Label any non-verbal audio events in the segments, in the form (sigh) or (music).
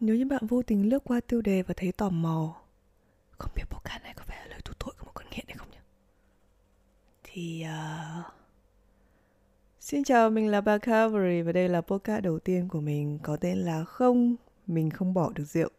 Nếu như bạn vô tình lướt qua tiêu đề và thấy tò mò Không biết podcast này có phải là lời thú tội của một con nghiện hay không nhỉ? Thì uh... Xin chào, mình là Bacavery và đây là podcast đầu tiên của mình có tên là Không, mình không bỏ được rượu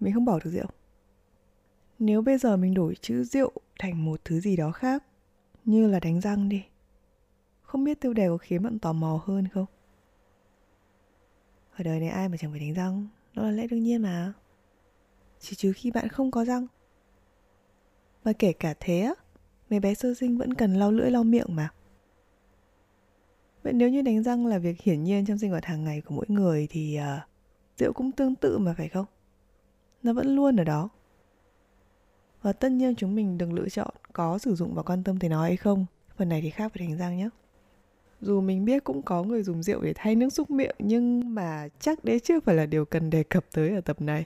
mình không bỏ được rượu. Nếu bây giờ mình đổi chữ rượu thành một thứ gì đó khác, như là đánh răng đi. Không biết tiêu đề có khiến bạn tò mò hơn không? Ở đời này ai mà chẳng phải đánh răng, nó là lẽ đương nhiên mà. Chỉ trừ khi bạn không có răng. Và kể cả thế mấy bé sơ sinh vẫn cần lau lưỡi lau miệng mà. Vậy nếu như đánh răng là việc hiển nhiên trong sinh hoạt hàng ngày của mỗi người thì uh, rượu cũng tương tự mà phải không? Nó vẫn luôn ở đó. Và tất nhiên chúng mình đừng lựa chọn có sử dụng và quan tâm tới nó hay không. Phần này thì khác với thành răng nhé. Dù mình biết cũng có người dùng rượu để thay nước xúc miệng, nhưng mà chắc đấy chưa phải là điều cần đề cập tới ở tập này.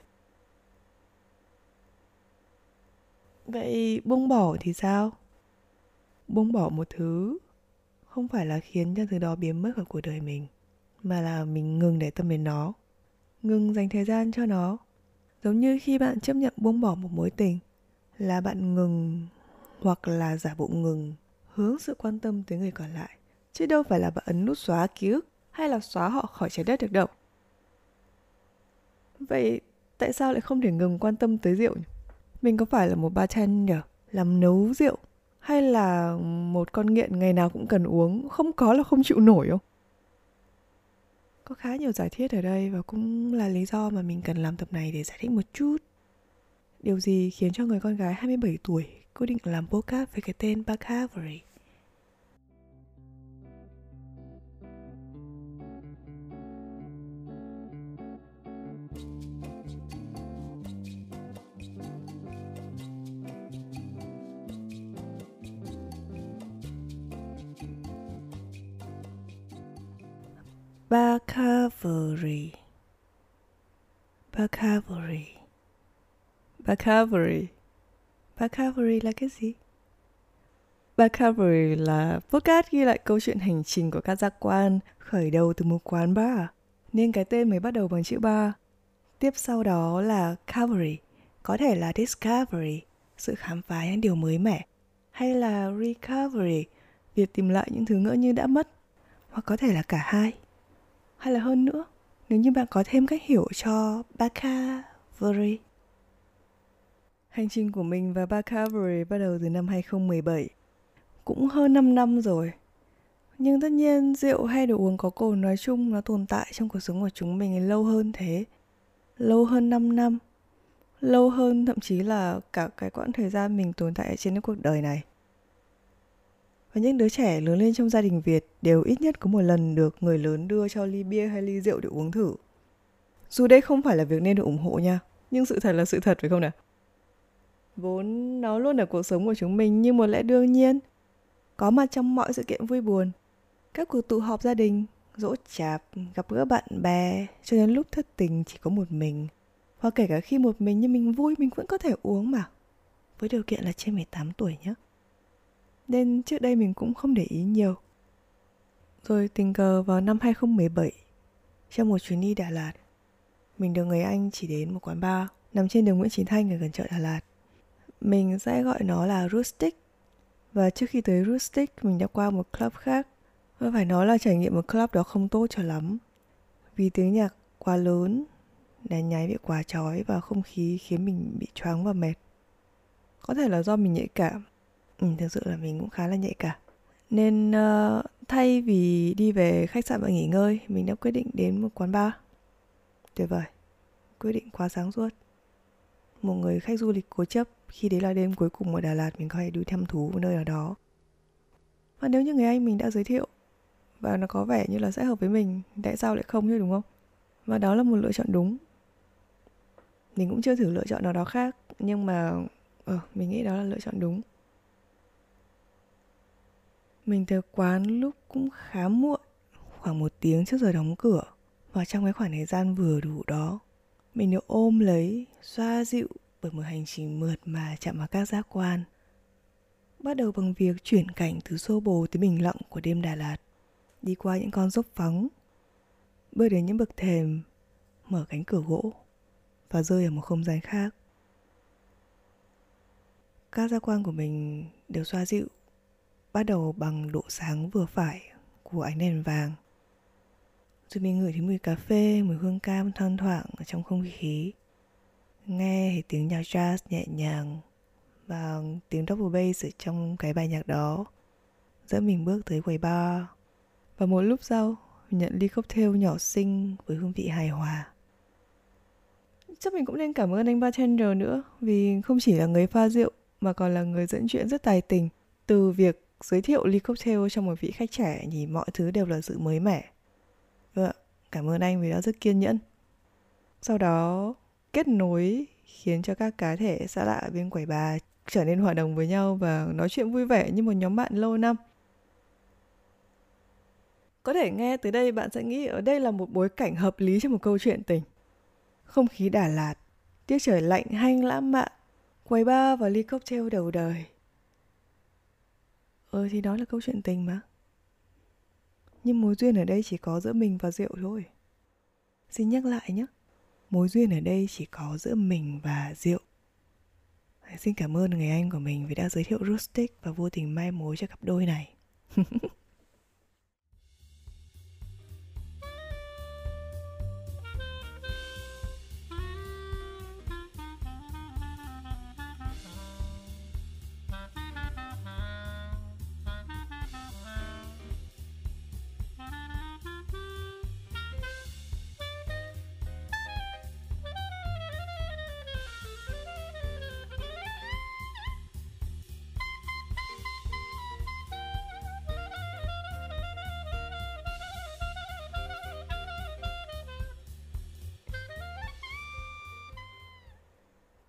Vậy buông bỏ thì sao? Buông bỏ một thứ không phải là khiến cho thứ đó biến mất khỏi cuộc đời mình, mà là mình ngừng để tâm đến nó, ngừng dành thời gian cho nó giống như khi bạn chấp nhận buông bỏ một mối tình là bạn ngừng hoặc là giả bộ ngừng hướng sự quan tâm tới người còn lại, chứ đâu phải là bạn ấn nút xóa ký ức hay là xóa họ khỏi trái đất được đâu. Vậy tại sao lại không thể ngừng quan tâm tới rượu mình có phải là một bartender, làm nấu rượu hay là một con nghiện ngày nào cũng cần uống, không có là không chịu nổi không? Có khá nhiều giải thiết ở đây và cũng là lý do mà mình cần làm tập này để giải thích một chút. Điều gì khiến cho người con gái 27 tuổi quyết định làm podcast với cái tên Bacavery? Bacavery Bacavery Bacavery Bacavery là cái gì? Bacavery là podcast ghi lại câu chuyện hành trình của các giác quan khởi đầu từ một quán bar nên cái tên mới bắt đầu bằng chữ ba. Tiếp sau đó là Cavalry, có thể là Discovery, sự khám phá những điều mới mẻ, hay là Recovery, việc tìm lại những thứ ngỡ như đã mất, hoặc có thể là cả hai hay là hơn nữa, nếu như bạn có thêm cách hiểu cho Bacavery. Hành trình của mình và Bacavery bắt đầu từ năm 2017. Cũng hơn 5 năm rồi. Nhưng tất nhiên, rượu hay đồ uống có cồn nói chung nó tồn tại trong cuộc sống của chúng mình lâu hơn thế. Lâu hơn 5 năm. Lâu hơn thậm chí là cả cái quãng thời gian mình tồn tại trên cái cuộc đời này và những đứa trẻ lớn lên trong gia đình Việt đều ít nhất có một lần được người lớn đưa cho ly bia hay ly rượu để uống thử. Dù đây không phải là việc nên được ủng hộ nha, nhưng sự thật là sự thật phải không nào? Vốn nó luôn ở cuộc sống của chúng mình như một lẽ đương nhiên, có mặt trong mọi sự kiện vui buồn, các cuộc tụ họp gia đình, dỗ chạp, gặp gỡ bạn bè, cho đến lúc thất tình chỉ có một mình. Hoặc kể cả khi một mình nhưng mình vui mình vẫn có thể uống mà. Với điều kiện là trên 18 tuổi nhé nên trước đây mình cũng không để ý nhiều. Rồi tình cờ vào năm 2017, trong một chuyến đi Đà Lạt, mình được người anh chỉ đến một quán bar nằm trên đường Nguyễn Chí Thanh ở gần chợ Đà Lạt. Mình sẽ gọi nó là Rustic. Và trước khi tới Rustic, mình đã qua một club khác. Và phải nói là trải nghiệm một club đó không tốt cho lắm. Vì tiếng nhạc quá lớn, đèn nháy bị quá chói và không khí khiến mình bị choáng và mệt. Có thể là do mình nhạy cảm ừ, thực sự là mình cũng khá là nhạy cả nên uh, thay vì đi về khách sạn và nghỉ ngơi mình đã quyết định đến một quán bar. Tuyệt vời. Quyết định quá sáng suốt. Một người khách du lịch cố chấp khi đấy là đêm cuối cùng ở Đà Lạt mình có thể đi thăm thú một nơi ở đó. Và nếu như người anh mình đã giới thiệu và nó có vẻ như là sẽ hợp với mình tại sao lại không chứ đúng không? Và đó là một lựa chọn đúng. Mình cũng chưa thử lựa chọn nào đó khác nhưng mà ờ mình nghĩ đó là lựa chọn đúng mình tới quán lúc cũng khá muộn, khoảng một tiếng trước giờ đóng cửa. Và trong cái khoảng thời gian vừa đủ đó, mình được ôm lấy, xoa dịu bởi một hành trình mượt mà chạm vào các giác quan. Bắt đầu bằng việc chuyển cảnh từ xô bồ tới bình lặng của đêm Đà Lạt, đi qua những con dốc vắng, bước đến những bậc thềm, mở cánh cửa gỗ và rơi ở một không gian khác. Các giác quan của mình đều xoa dịu bắt đầu bằng độ sáng vừa phải của ánh đèn vàng. Rồi mình ngửi thấy mùi cà phê, mùi hương cam thoang thoảng ở trong không khí. Nghe thấy tiếng nhạc jazz nhẹ nhàng và tiếng double bass ở trong cái bài nhạc đó, dẫn mình bước tới quầy bar. Và một lúc sau nhận ly cocktail nhỏ xinh với hương vị hài hòa. Chắc mình cũng nên cảm ơn anh bartender nữa vì không chỉ là người pha rượu mà còn là người dẫn chuyện rất tài tình từ việc giới thiệu ly cocktail cho một vị khách trẻ thì mọi thứ đều là sự mới mẻ. Vâng cảm ơn anh vì đã rất kiên nhẫn. Sau đó kết nối khiến cho các cá thể xa lạ ở bên quầy bà trở nên hòa đồng với nhau và nói chuyện vui vẻ như một nhóm bạn lâu năm. Có thể nghe từ đây bạn sẽ nghĩ ở đây là một bối cảnh hợp lý cho một câu chuyện tình. Không khí Đà Lạt, tiết trời lạnh hanh lãng mạn, quầy bar và ly cocktail đầu đời. Ờ thì đó là câu chuyện tình mà. Nhưng mối duyên ở đây chỉ có giữa mình và rượu thôi. Xin nhắc lại nhé. Mối duyên ở đây chỉ có giữa mình và rượu. Xin cảm ơn người anh của mình vì đã giới thiệu Rustic và vô tình mai mối cho cặp đôi này. (laughs)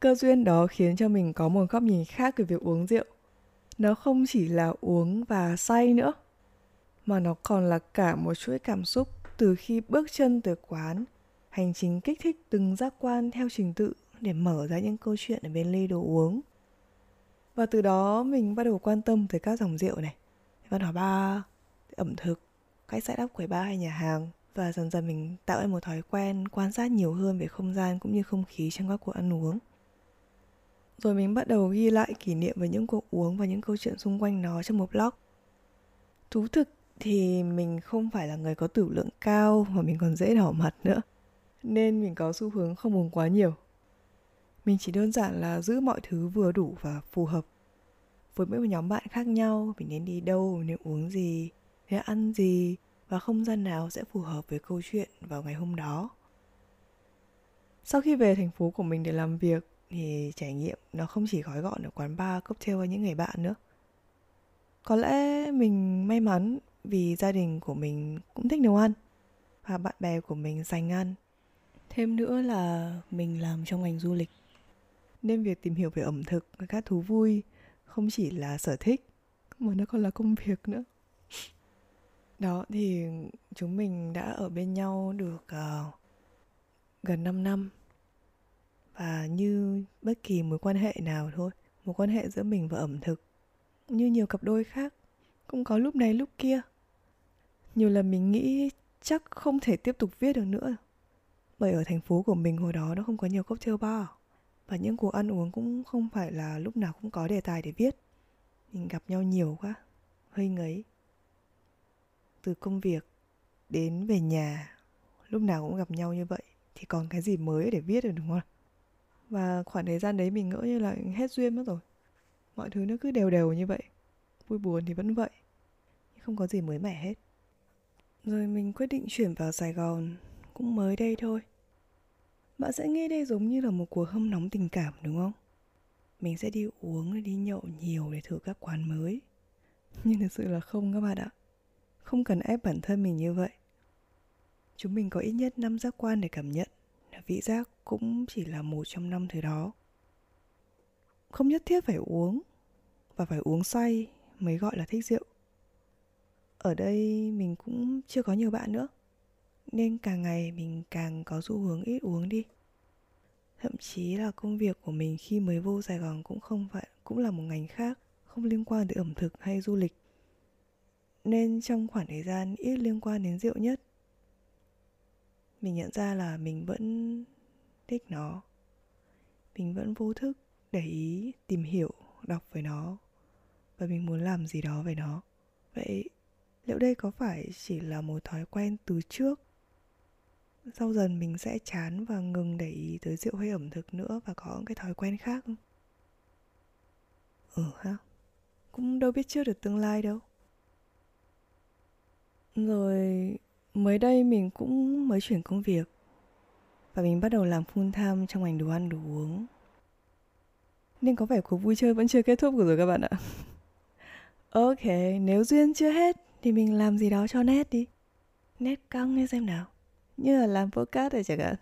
cơ duyên đó khiến cho mình có một góc nhìn khác về việc uống rượu. Nó không chỉ là uống và say nữa, mà nó còn là cả một chuỗi cảm xúc từ khi bước chân tới quán, hành trình kích thích từng giác quan theo trình tự để mở ra những câu chuyện ở bên ly đồ uống. Và từ đó mình bắt đầu quan tâm tới các dòng rượu này. Văn hóa bar ẩm thực, cách set up quầy bar hay nhà hàng. Và dần dần mình tạo ra một thói quen quan sát nhiều hơn về không gian cũng như không khí trong các cuộc ăn uống rồi mình bắt đầu ghi lại kỷ niệm về những cuộc uống và những câu chuyện xung quanh nó trong một blog. Thú thực thì mình không phải là người có tử lượng cao và mình còn dễ đỏ mặt nữa. Nên mình có xu hướng không uống quá nhiều. Mình chỉ đơn giản là giữ mọi thứ vừa đủ và phù hợp. Với mỗi một nhóm bạn khác nhau, mình nên đi đâu, nên uống gì, nên ăn gì và không gian nào sẽ phù hợp với câu chuyện vào ngày hôm đó. Sau khi về thành phố của mình để làm việc, thì trải nghiệm nó không chỉ gói gọn ở quán bar cocktail với những người bạn nữa. Có lẽ mình may mắn vì gia đình của mình cũng thích nấu ăn và bạn bè của mình dành ăn. Thêm nữa là mình làm trong ngành du lịch. Nên việc tìm hiểu về ẩm thực và các thú vui không chỉ là sở thích mà nó còn là công việc nữa. (laughs) Đó thì chúng mình đã ở bên nhau được uh, gần 5 năm và như bất kỳ mối quan hệ nào thôi, mối quan hệ giữa mình và ẩm thực như nhiều cặp đôi khác, cũng có lúc này lúc kia. Nhiều lần mình nghĩ chắc không thể tiếp tục viết được nữa, bởi ở thành phố của mình hồi đó nó không có nhiều cocktail bar, và những cuộc ăn uống cũng không phải là lúc nào cũng có đề tài để viết. Mình gặp nhau nhiều quá, hơi ngấy. Từ công việc đến về nhà, lúc nào cũng gặp nhau như vậy, thì còn cái gì mới để viết được, đúng không và khoảng thời gian đấy mình ngỡ như là hết duyên mất rồi. Mọi thứ nó cứ đều đều như vậy. Vui buồn thì vẫn vậy. Không có gì mới mẻ hết. Rồi mình quyết định chuyển vào sài gòn cũng mới đây thôi. Bạn sẽ nghe đây giống như là một cuộc hâm nóng tình cảm, đúng không? Mình sẽ đi uống, đi nhậu nhiều để thử các quán mới. Nhưng thực sự là không các bạn ạ. Không cần ép bản thân mình như vậy. Chúng mình có ít nhất năm giác quan để cảm nhận vị giác cũng chỉ là một trong năm thứ đó. Không nhất thiết phải uống, và phải uống say mới gọi là thích rượu. Ở đây mình cũng chưa có nhiều bạn nữa, nên càng ngày mình càng có xu hướng ít uống đi. Thậm chí là công việc của mình khi mới vô sài gòn cũng không phải, cũng là một ngành khác, không liên quan tới ẩm thực hay du lịch. Nên trong khoảng thời gian ít liên quan đến rượu nhất mình nhận ra là mình vẫn thích nó. Mình vẫn vô thức để ý, tìm hiểu, đọc về nó. Và mình muốn làm gì đó về nó. Vậy liệu đây có phải chỉ là một thói quen từ trước? Sau dần mình sẽ chán và ngừng để ý tới rượu hay ẩm thực nữa và có những cái thói quen khác không? Ừ ha, cũng đâu biết trước được tương lai đâu. Rồi mới đây mình cũng mới chuyển công việc. Và mình bắt đầu làm full time trong ngành đồ ăn, đồ uống. Nên có vẻ cuộc vui chơi vẫn chưa kết thúc rồi các bạn ạ. (laughs) Ok, nếu duyên chưa hết thì mình làm gì đó cho nét đi. Nét căng nghe xem nào? Như là làm podcast rồi chẳng hạn.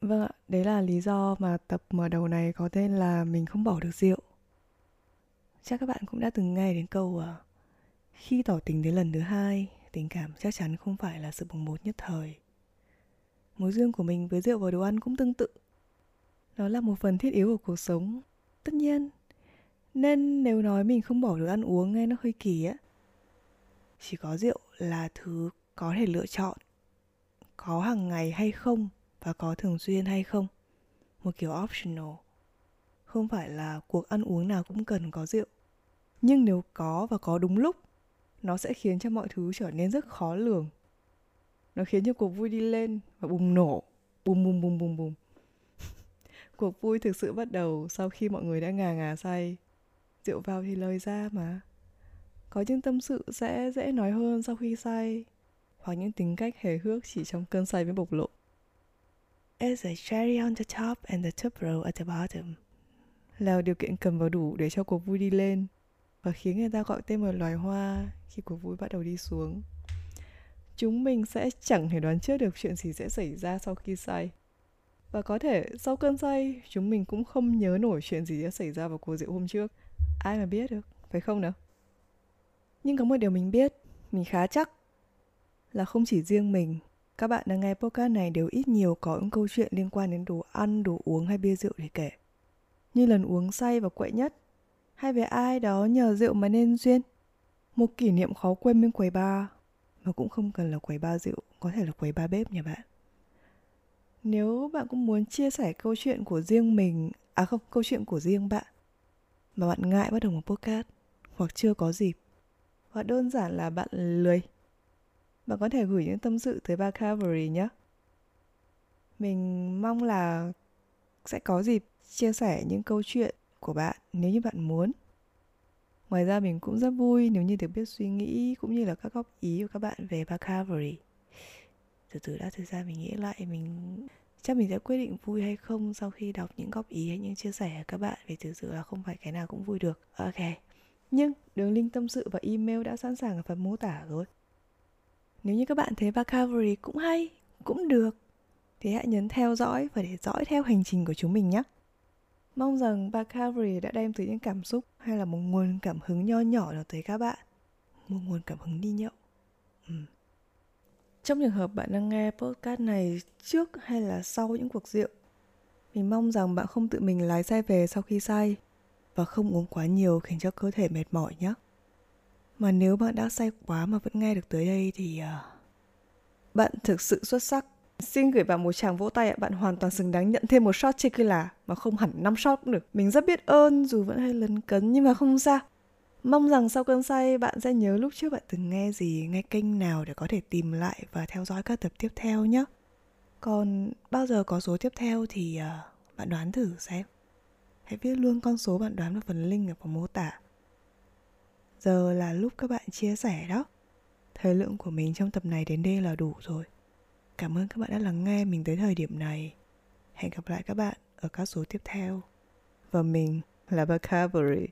Vâng ạ, đấy là lý do mà tập mở đầu này có tên là Mình không bỏ được rượu. Chắc các bạn cũng đã từng nghe đến câu à, Khi tỏ tình đến lần thứ hai, tình cảm chắc chắn không phải là sự bồng bột nhất thời. Mối duyên của mình với rượu và đồ ăn cũng tương tự. Nó là một phần thiết yếu của cuộc sống. Tất nhiên, nên nếu nói mình không bỏ được ăn uống nghe nó hơi kỳ á. Chỉ có rượu là thứ có thể lựa chọn. Có hàng ngày hay không và có thường xuyên hay không? Một kiểu optional. Không phải là cuộc ăn uống nào cũng cần có rượu. Nhưng nếu có và có đúng lúc, nó sẽ khiến cho mọi thứ trở nên rất khó lường. Nó khiến cho cuộc vui đi lên và bùng nổ. Bùm bùm bùm bùm bùm. (laughs) Cuộc vui thực sự bắt đầu sau khi mọi người đã ngà ngà say, rượu vào thì lời ra mà. Có những tâm sự sẽ dễ nói hơn sau khi say, hoặc những tính cách hề hước chỉ trong cơn say mới bộc lộ is a cherry on the top and the tupro at the bottom. Là điều kiện cầm vào đủ để cho cuộc vui đi lên và khiến người ta gọi tên một loài hoa khi cuộc vui bắt đầu đi xuống. Chúng mình sẽ chẳng thể đoán trước được chuyện gì sẽ xảy ra sau khi say. Và có thể sau cơn say, chúng mình cũng không nhớ nổi chuyện gì đã xảy ra vào cuộc rượu hôm trước. Ai mà biết được, phải không nào? Nhưng có một điều mình biết, mình khá chắc là không chỉ riêng mình các bạn đang nghe podcast này đều ít nhiều có những câu chuyện liên quan đến đồ ăn, đồ uống hay bia rượu để kể. Như lần uống say và quậy nhất, hay về ai đó nhờ rượu mà nên duyên. Một kỷ niệm khó quên bên quầy bar, mà cũng không cần là quầy bar rượu, có thể là quầy bar bếp nhà bạn. Nếu bạn cũng muốn chia sẻ câu chuyện của riêng mình, à không, câu chuyện của riêng bạn, mà bạn ngại bắt đầu một podcast, hoặc chưa có dịp, hoặc đơn giản là bạn lười, bạn có thể gửi những tâm sự tới ba Calvary nhé. Mình mong là sẽ có dịp chia sẻ những câu chuyện của bạn nếu như bạn muốn. Ngoài ra mình cũng rất vui nếu như được biết suy nghĩ cũng như là các góp ý của các bạn về ba Cavalry. Từ từ đã, thực ra mình nghĩ lại mình, chắc mình sẽ quyết định vui hay không sau khi đọc những góp ý hay những chia sẻ của các bạn, vì thực sự là không phải cái nào cũng vui được. Ok. Nhưng đường link tâm sự và email đã sẵn sàng ở phần mô tả rồi. Nếu như các bạn thấy Bacavery cũng hay, cũng được thì hãy nhấn theo dõi và để dõi theo hành trình của chúng mình nhé. Mong rằng Bacavery đã đem tới những cảm xúc hay là một nguồn cảm hứng nho nhỏ nào tới các bạn. Một nguồn cảm hứng đi nhậu. Ừ. Trong trường hợp bạn đang nghe podcast này trước hay là sau những cuộc rượu, mình mong rằng bạn không tự mình lái xe về sau khi say và không uống quá nhiều khiến cho cơ thể mệt mỏi nhé. Mà nếu bạn đã say quá mà vẫn nghe được tới đây thì uh, bạn thực sự xuất sắc. Xin gửi bạn một tràng vỗ tay ạ, bạn hoàn toàn xứng đáng nhận thêm một shot tequila mà không hẳn 5 shot cũng được. Mình rất biết ơn dù vẫn hơi lấn cấn nhưng mà không sao. Mong rằng sau cơn say bạn sẽ nhớ lúc trước bạn từng nghe gì, nghe kênh nào để có thể tìm lại và theo dõi các tập tiếp theo nhé. Còn bao giờ có số tiếp theo thì uh, bạn đoán thử xem. Hãy viết luôn con số bạn đoán vào phần link ở phần mô tả giờ là lúc các bạn chia sẻ đó thời lượng của mình trong tập này đến đây là đủ rồi Cảm ơn các bạn đã lắng nghe mình tới thời điểm này. Hẹn gặp lại các bạn ở các số tiếp theo. Và mình là Vocabulary.